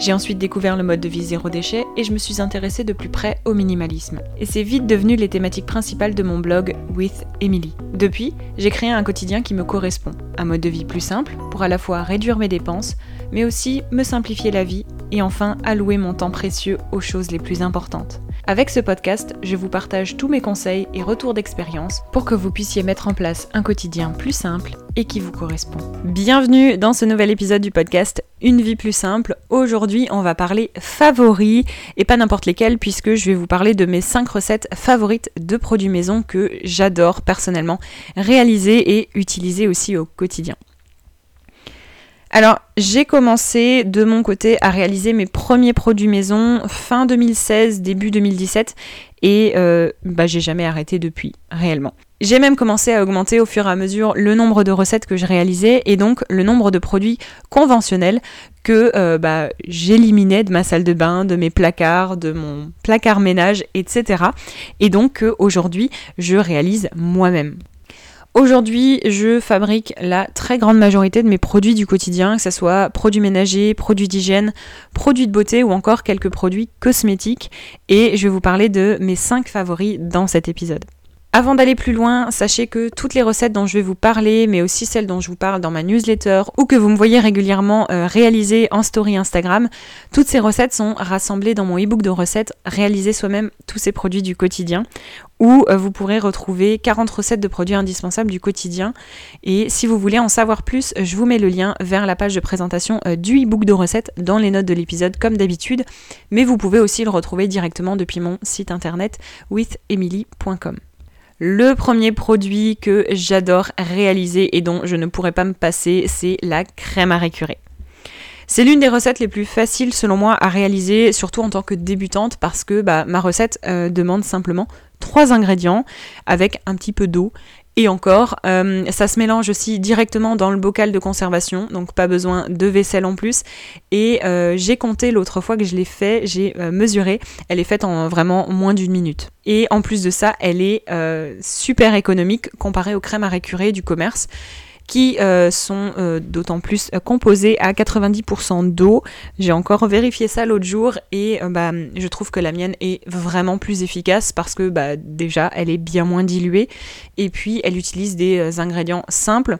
J'ai ensuite découvert le mode de vie zéro déchet et je me suis intéressée de plus près au minimalisme. Et c'est vite devenu les thématiques principales de mon blog With Emily. Depuis, j'ai créé un quotidien qui me correspond, un mode de vie plus simple pour à la fois réduire mes dépenses, mais aussi me simplifier la vie et enfin allouer mon temps précieux aux choses les plus importantes. Avec ce podcast, je vous partage tous mes conseils et retours d'expérience pour que vous puissiez mettre en place un quotidien plus simple et qui vous correspond. Bienvenue dans ce nouvel épisode du podcast Une vie plus simple. Aujourd'hui, on va parler favoris et pas n'importe lesquels puisque je vais vous parler de mes 5 recettes favorites de produits maison que j'adore personnellement réaliser et utiliser aussi au quotidien. Alors, j'ai commencé de mon côté à réaliser mes premiers produits maison fin 2016, début 2017, et euh, bah, j'ai jamais arrêté depuis, réellement. J'ai même commencé à augmenter au fur et à mesure le nombre de recettes que je réalisais et donc le nombre de produits conventionnels que euh, bah, j'éliminais de ma salle de bain, de mes placards, de mon placard ménage, etc. Et donc aujourd'hui, je réalise moi-même. Aujourd'hui, je fabrique la très grande majorité de mes produits du quotidien, que ce soit produits ménagers, produits d'hygiène, produits de beauté ou encore quelques produits cosmétiques. Et je vais vous parler de mes 5 favoris dans cet épisode. Avant d'aller plus loin, sachez que toutes les recettes dont je vais vous parler, mais aussi celles dont je vous parle dans ma newsletter ou que vous me voyez régulièrement euh, réaliser en story Instagram, toutes ces recettes sont rassemblées dans mon ebook de recettes Réaliser soi-même tous ces produits du quotidien où euh, vous pourrez retrouver 40 recettes de produits indispensables du quotidien. Et si vous voulez en savoir plus, je vous mets le lien vers la page de présentation euh, du ebook de recettes dans les notes de l'épisode comme d'habitude, mais vous pouvez aussi le retrouver directement depuis mon site internet withemily.com. Le premier produit que j'adore réaliser et dont je ne pourrais pas me passer, c'est la crème à récurer. C'est l'une des recettes les plus faciles selon moi à réaliser, surtout en tant que débutante, parce que bah, ma recette euh, demande simplement trois ingrédients avec un petit peu d'eau et encore, euh, ça se mélange aussi directement dans le bocal de conservation, donc pas besoin de vaisselle en plus. Et euh, j'ai compté l'autre fois que je l'ai fait, j'ai euh, mesuré, elle est faite en vraiment moins d'une minute. Et en plus de ça, elle est super économique comparée aux crèmes à récurer du commerce qui euh, sont euh, d'autant plus euh, composés à 90% d'eau. J'ai encore vérifié ça l'autre jour et bah, je trouve que la mienne est vraiment plus efficace parce que bah, déjà elle est bien moins diluée et puis elle utilise des ingrédients simples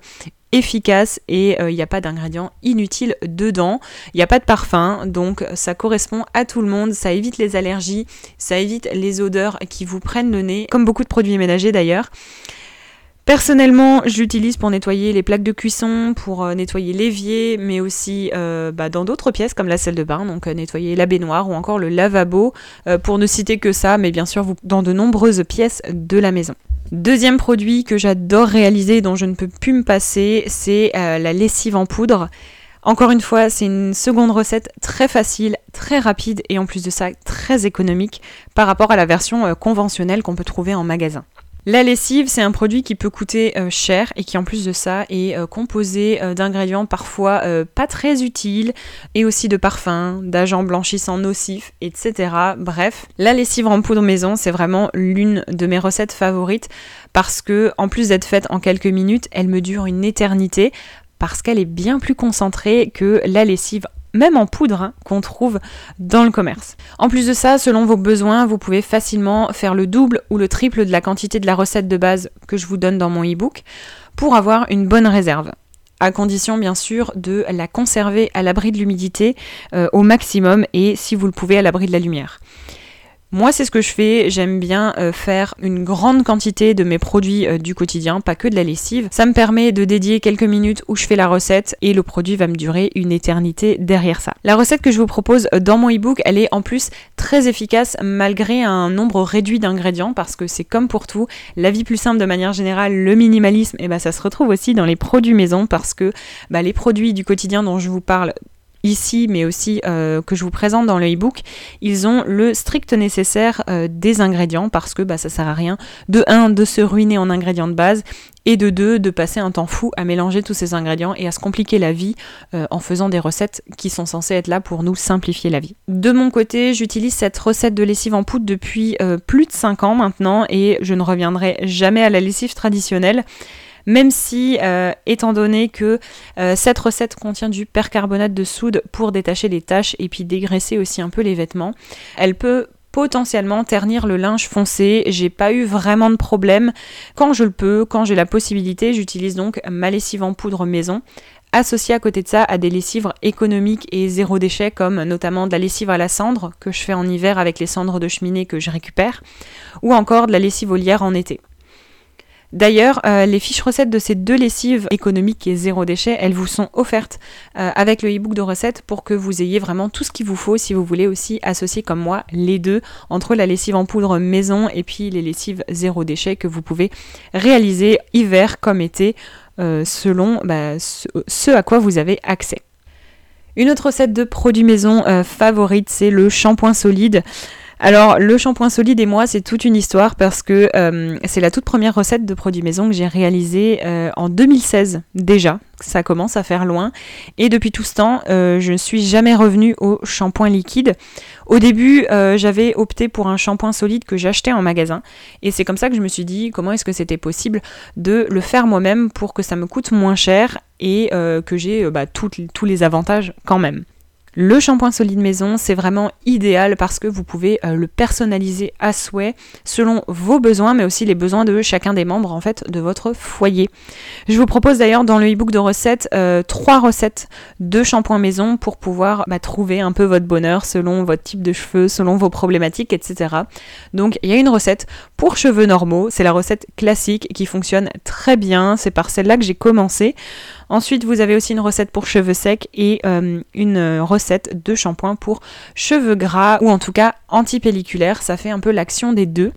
efficaces et il n'y a pas d'ingrédients inutiles dedans. Il n'y a pas de parfum, donc ça correspond à tout le monde, ça évite les allergies, ça évite les odeurs qui vous prennent le nez, comme beaucoup de produits ménagers d'ailleurs. Personnellement, j'utilise pour nettoyer les plaques de cuisson, pour euh, nettoyer l'évier, mais aussi euh, bah, dans d'autres pièces comme la salle de bain, donc euh, nettoyer la baignoire ou encore le lavabo, pour ne citer que ça, mais bien sûr dans de nombreuses pièces de la maison. Deuxième produit que j'adore réaliser, dont je ne peux plus me passer, c'est la lessive en poudre. Encore une fois, c'est une seconde recette très facile, très rapide et en plus de ça très économique par rapport à la version conventionnelle qu'on peut trouver en magasin. La lessive, c'est un produit qui peut coûter euh, cher et qui en plus de ça est euh, composé euh, d'ingrédients parfois pas très utiles et aussi de parfums, d'agents blanchissants nocifs, etc. Bref, la lessive en poudre maison, c'est vraiment l'une de mes recettes favorites parce que en plus d'être faite en quelques minutes, elle me dure une éternité parce qu'elle est bien plus concentrée que la lessive même en poudre, hein, qu'on trouve dans le commerce. En plus de ça, selon vos besoins, vous pouvez facilement faire le double ou le triple de la quantité de la recette de base que je vous donne dans mon e-book pour avoir une bonne réserve à condition bien sûr de la conserver à l'abri de l'humidité euh, au maximum et si vous le pouvez à l'abri de la lumière. Moi, c'est ce que je fais. J'aime bien euh, faire une grande quantité de mes produits euh, du quotidien, pas que de la lessive. Ça me permet de dédier quelques minutes où je fais la recette et le produit va me durer une éternité derrière ça. La recette que je vous propose euh, dans mon ebook, elle est en plus très efficace malgré un nombre réduit d'ingrédients parce que c'est comme pour tout, la vie plus simple de manière générale, le minimalisme, et eh ben ça se retrouve aussi dans les produits maison parce que bah, les produits du quotidien dont je vous parle ici, mais aussi euh, que je vous présente dans le e-book, ils ont le strict nécessaire euh, des ingrédients parce que bah, ça sert à rien de 1 de se ruiner en ingrédients de base et de 2 de passer un temps fou à mélanger tous ces ingrédients et à se compliquer la vie euh, en faisant des recettes qui sont censées être là pour nous simplifier la vie. De mon côté, j'utilise cette recette de lessive en poudre depuis plus de 5 ans maintenant et je ne reviendrai jamais à la lessive traditionnelle même si, euh, étant donné que euh, cette recette contient du percarbonate de soude pour détacher les taches et puis dégraisser aussi un peu les vêtements, elle peut potentiellement ternir le linge foncé. J'ai pas eu vraiment de problème. Quand je le peux, quand j'ai la possibilité, j'utilise donc ma lessive en poudre maison associée à côté de ça à des lessives économiques et zéro déchet comme notamment de la lessive à la cendre que je fais en hiver avec les cendres de cheminée que je récupère ou encore de la lessive olière en été. D'ailleurs, euh, les fiches recettes de ces deux lessives économiques et zéro déchet, elles vous sont offertes euh, avec le e-book de recettes pour que vous ayez vraiment tout ce qu'il vous faut si vous voulez aussi associer comme moi les deux entre la lessive en poudre maison et puis les lessives zéro déchet que vous pouvez réaliser hiver comme été euh, selon bah, ce, à quoi vous avez accès. Une autre recette de produits maison favorite, c'est le shampoing solide. Alors, le shampoing solide et moi, c'est toute une histoire parce que euh, c'est la toute première recette de produits maison que j'ai réalisée euh, en 2016 déjà. Ça commence à faire loin. Et depuis tout ce temps, euh, je ne suis jamais revenue au shampoing liquide. Au début, j'avais opté pour un shampoing solide que j'achetais en magasin. Et c'est comme ça que je me suis dit comment est-ce que c'était possible de le faire moi-même pour que ça me coûte moins cher et que j'ai bah, tous les avantages quand même. Le shampoing solide maison, c'est vraiment idéal parce que vous pouvez euh, le personnaliser à souhait selon vos besoins, mais aussi les besoins de chacun des membres en fait de votre foyer. Je vous propose d'ailleurs dans le e-book de recettes euh, trois recettes de shampoing maison pour pouvoir bah, trouver un peu votre bonheur selon votre type de cheveux, selon vos problématiques, etc. Donc il y a une recette pour cheveux normaux, c'est la recette classique qui fonctionne très bien. C'est par celle-là que j'ai commencé. Ensuite, vous avez aussi une recette pour cheveux secs et euh, une recette de shampoing pour cheveux gras ou en tout cas antipelliculaire. Ça fait un peu l'action des deux.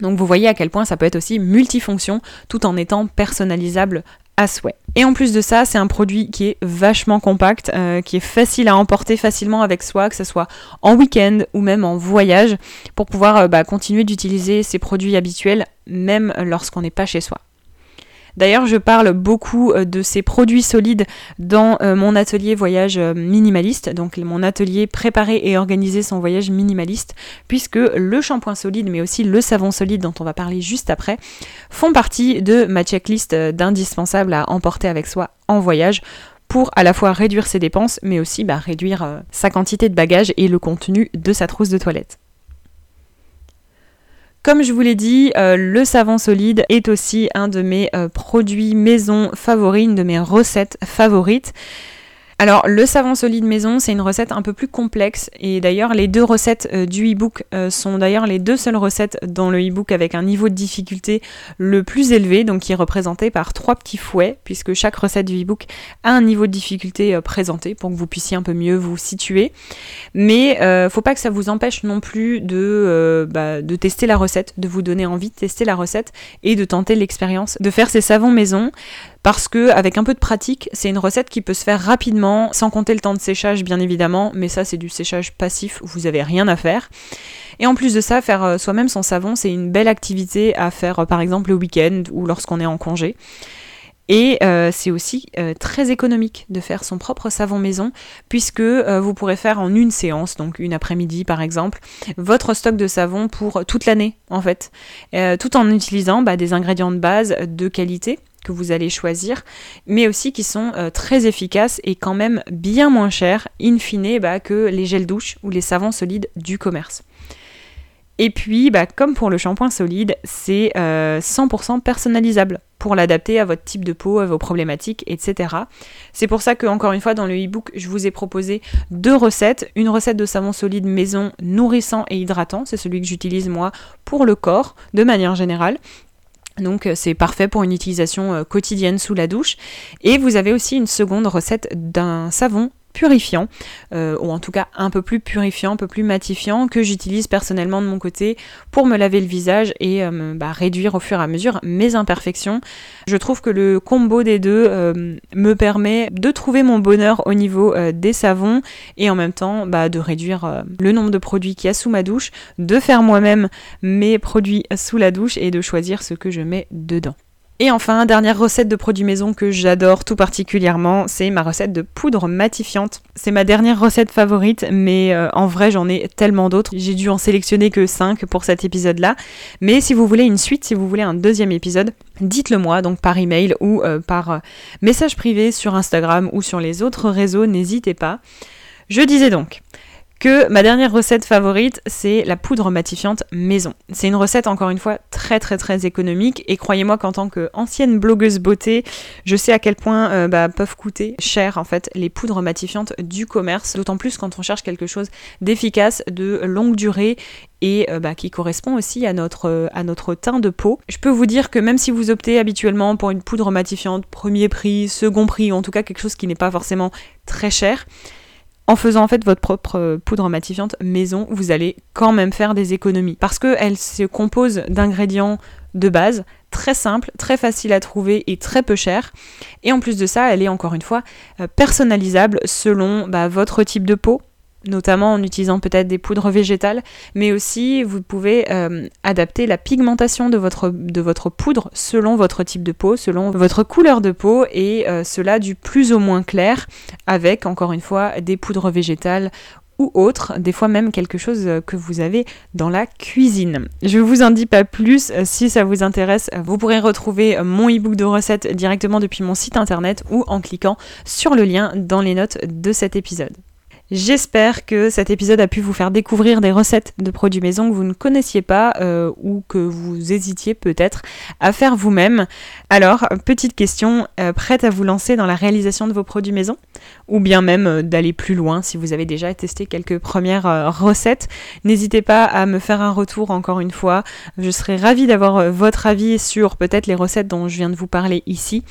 Donc vous voyez à quel point ça peut être aussi multifonction tout en étant personnalisable à souhait. Et en plus de ça, c'est un produit qui est vachement compact, euh, qui est facile à emporter facilement avec soi, que ce soit en week-end ou même en voyage, pour pouvoir euh, bah, continuer d'utiliser ces produits habituels même lorsqu'on n'est pas chez soi. D'ailleurs, je parle beaucoup euh, de ces produits solides dans euh, mon atelier voyage euh, minimaliste, donc mon atelier préparer et organiser son voyage minimaliste, puisque le shampoing solide, mais aussi le savon solide dont on va parler juste après, font partie de ma checklist d'indispensables à emporter avec soi en voyage pour à la fois réduire ses dépenses, mais aussi bah, réduire sa quantité de bagages et le contenu de sa trousse de toilette. Comme je vous l'ai dit, euh, le savon solide est aussi un de mes euh, produits maison favoris, une de mes recettes favorites. Alors le savon solide maison, c'est une recette un peu plus complexe et d'ailleurs les deux recettes euh, du e-book euh, sont d'ailleurs les deux seules recettes dans le e-book avec un niveau de difficulté le plus élevé, donc qui est représenté par trois petits fouets, puisque chaque recette du e-book a un niveau de difficulté euh, présenté pour que vous puissiez un peu mieux vous situer. Mais faut pas que ça vous empêche non plus de, bah, de tester la recette, de vous donner envie de tester la recette et de tenter l'expérience de faire ces savons maison parce que avec un peu de pratique, c'est une recette qui peut se faire rapidement, sans compter le temps de séchage bien évidemment, mais ça c'est du séchage passif, vous avez rien à faire. Et en plus de ça, faire euh, soi-même son savon, c'est une belle activité à faire euh, par exemple le week-end ou lorsqu'on est en congé. Et euh, c'est aussi très économique de faire son propre savon maison, puisque vous pourrez faire en une séance, donc une après-midi par exemple, votre stock de savon pour toute l'année en fait, tout en utilisant bah, des ingrédients de base de qualité que vous allez choisir, mais aussi qui sont euh, très efficaces et quand même bien moins chers, in fine, bah, que les gels douche ou les savons solides du commerce. Et puis, bah, comme pour le shampoing solide, c'est 100% euh, personnalisable pour l'adapter à votre type de peau, à vos problématiques, etc. C'est pour ça que, encore une fois, dans le e-book, je vous ai proposé deux recettes. Une recette de savon solide maison nourrissant et hydratant, c'est celui que j'utilise moi pour le corps, de manière générale. Donc euh, c'est parfait pour une utilisation euh, quotidienne sous la douche. Et vous avez aussi une seconde recette d'un savon purifiant, euh, ou en tout cas un peu plus purifiant, un peu plus matifiant, que j'utilise personnellement de mon côté pour me laver le visage et euh, bah, réduire au fur et à mesure mes imperfections. Je trouve que le combo des deux me permet de trouver mon bonheur au niveau des savons et en même temps bah, de réduire le nombre de produits qu'il y a sous ma douche, de faire moi-même mes produits sous la douche et de choisir ce que je mets dedans. Et enfin, dernière recette de produits maison que j'adore tout particulièrement, c'est ma recette de poudre matifiante. C'est ma dernière recette favorite, mais euh, en vrai j'en ai tellement d'autres. J'ai dû en sélectionner que 5 pour cet épisode-là. Mais si vous voulez une suite, si vous voulez un deuxième épisode, dites-le moi, donc par email ou euh, par euh, message privé sur Instagram ou sur les autres réseaux, n'hésitez pas. Je disais donc, que ma dernière recette favorite, c'est la poudre matifiante maison. C'est une recette, encore une fois, très très très économique et croyez-moi qu'en tant qu'ancienne blogueuse beauté, je sais à quel point euh, bah, peuvent coûter cher en fait les poudres matifiantes du commerce, d'autant plus quand on cherche quelque chose d'efficace, de longue durée et euh, bah, qui correspond aussi euh, à notre teint de peau. Je peux vous dire que même si vous optez habituellement pour une poudre matifiante premier prix, second prix, ou en tout cas quelque chose qui n'est pas forcément très cher, en faisant en fait votre propre euh, poudre matifiante maison, vous allez quand même faire des économies. Parce qu'elle se compose d'ingrédients de base très simples, très faciles à trouver et très peu chers. Et en plus de ça, elle est encore une fois euh, personnalisable selon bah, votre type de peau, notamment en utilisant peut-être des poudres végétales, mais aussi vous pouvez euh, adapter la pigmentation de votre, de votre poudre selon votre type de peau, selon votre couleur de peau, et euh, cela du plus au moins clair, avec encore une fois des poudres végétales ou autres, des fois même quelque chose que vous avez dans la cuisine. Je vous en dis pas plus, si ça vous intéresse, vous pourrez retrouver mon e-book de recettes directement depuis mon site internet ou en cliquant sur le lien dans les notes de cet épisode. J'espère que cet épisode a pu vous faire découvrir des recettes de produits maison que vous ne connaissiez pas euh, ou que vous hésitiez peut-être à faire vous-même. Alors, petite question, euh, prête à vous lancer dans la réalisation de vos produits maison? Ou bien même euh, d'aller plus loin si vous avez déjà testé quelques premières recettes? N'hésitez pas à me faire un retour encore une fois. Je serais ravie d'avoir votre avis sur peut-être les recettes dont je viens de vous parler ici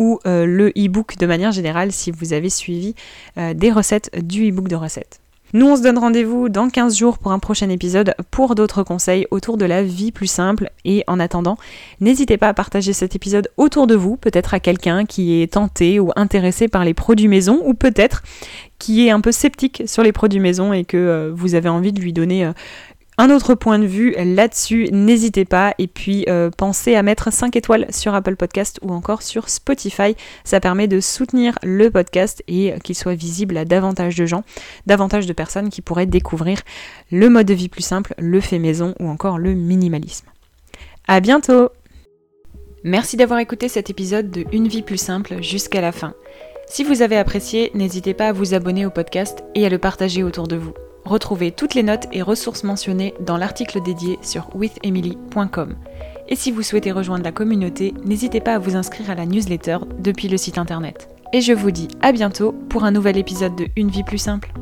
ou euh, le e-book de manière générale si vous avez suivi euh, des recettes du e-book de recettes. Nous, on se donne rendez-vous dans 15 jours pour un prochain épisode pour d'autres conseils autour de la vie plus simple. Et en attendant, n'hésitez pas à partager cet épisode autour de vous, peut-être à quelqu'un qui est tenté ou intéressé par les produits maison, ou peut-être qui est un peu sceptique sur les produits maison et que euh, vous avez envie de lui donner un autre point de vue là-dessus, n'hésitez pas. Et puis euh, pensez à mettre 5 étoiles sur Apple Podcast ou encore sur Spotify. Ça permet de soutenir le podcast et qu'il soit visible à davantage de gens, davantage de personnes qui pourraient découvrir le mode de vie plus simple, le fait maison ou encore le minimalisme. À bientôt Merci d'avoir écouté cet épisode de Une vie plus simple jusqu'à la fin. Si vous avez apprécié, n'hésitez pas à vous abonner au podcast et à le partager autour de vous. Retrouvez toutes les notes et ressources mentionnées dans l'article dédié sur withemily.com. Et si vous souhaitez rejoindre la communauté, n'hésitez pas à vous inscrire à la newsletter depuis le site internet. Et je vous dis à bientôt pour un nouvel épisode de Une vie plus simple.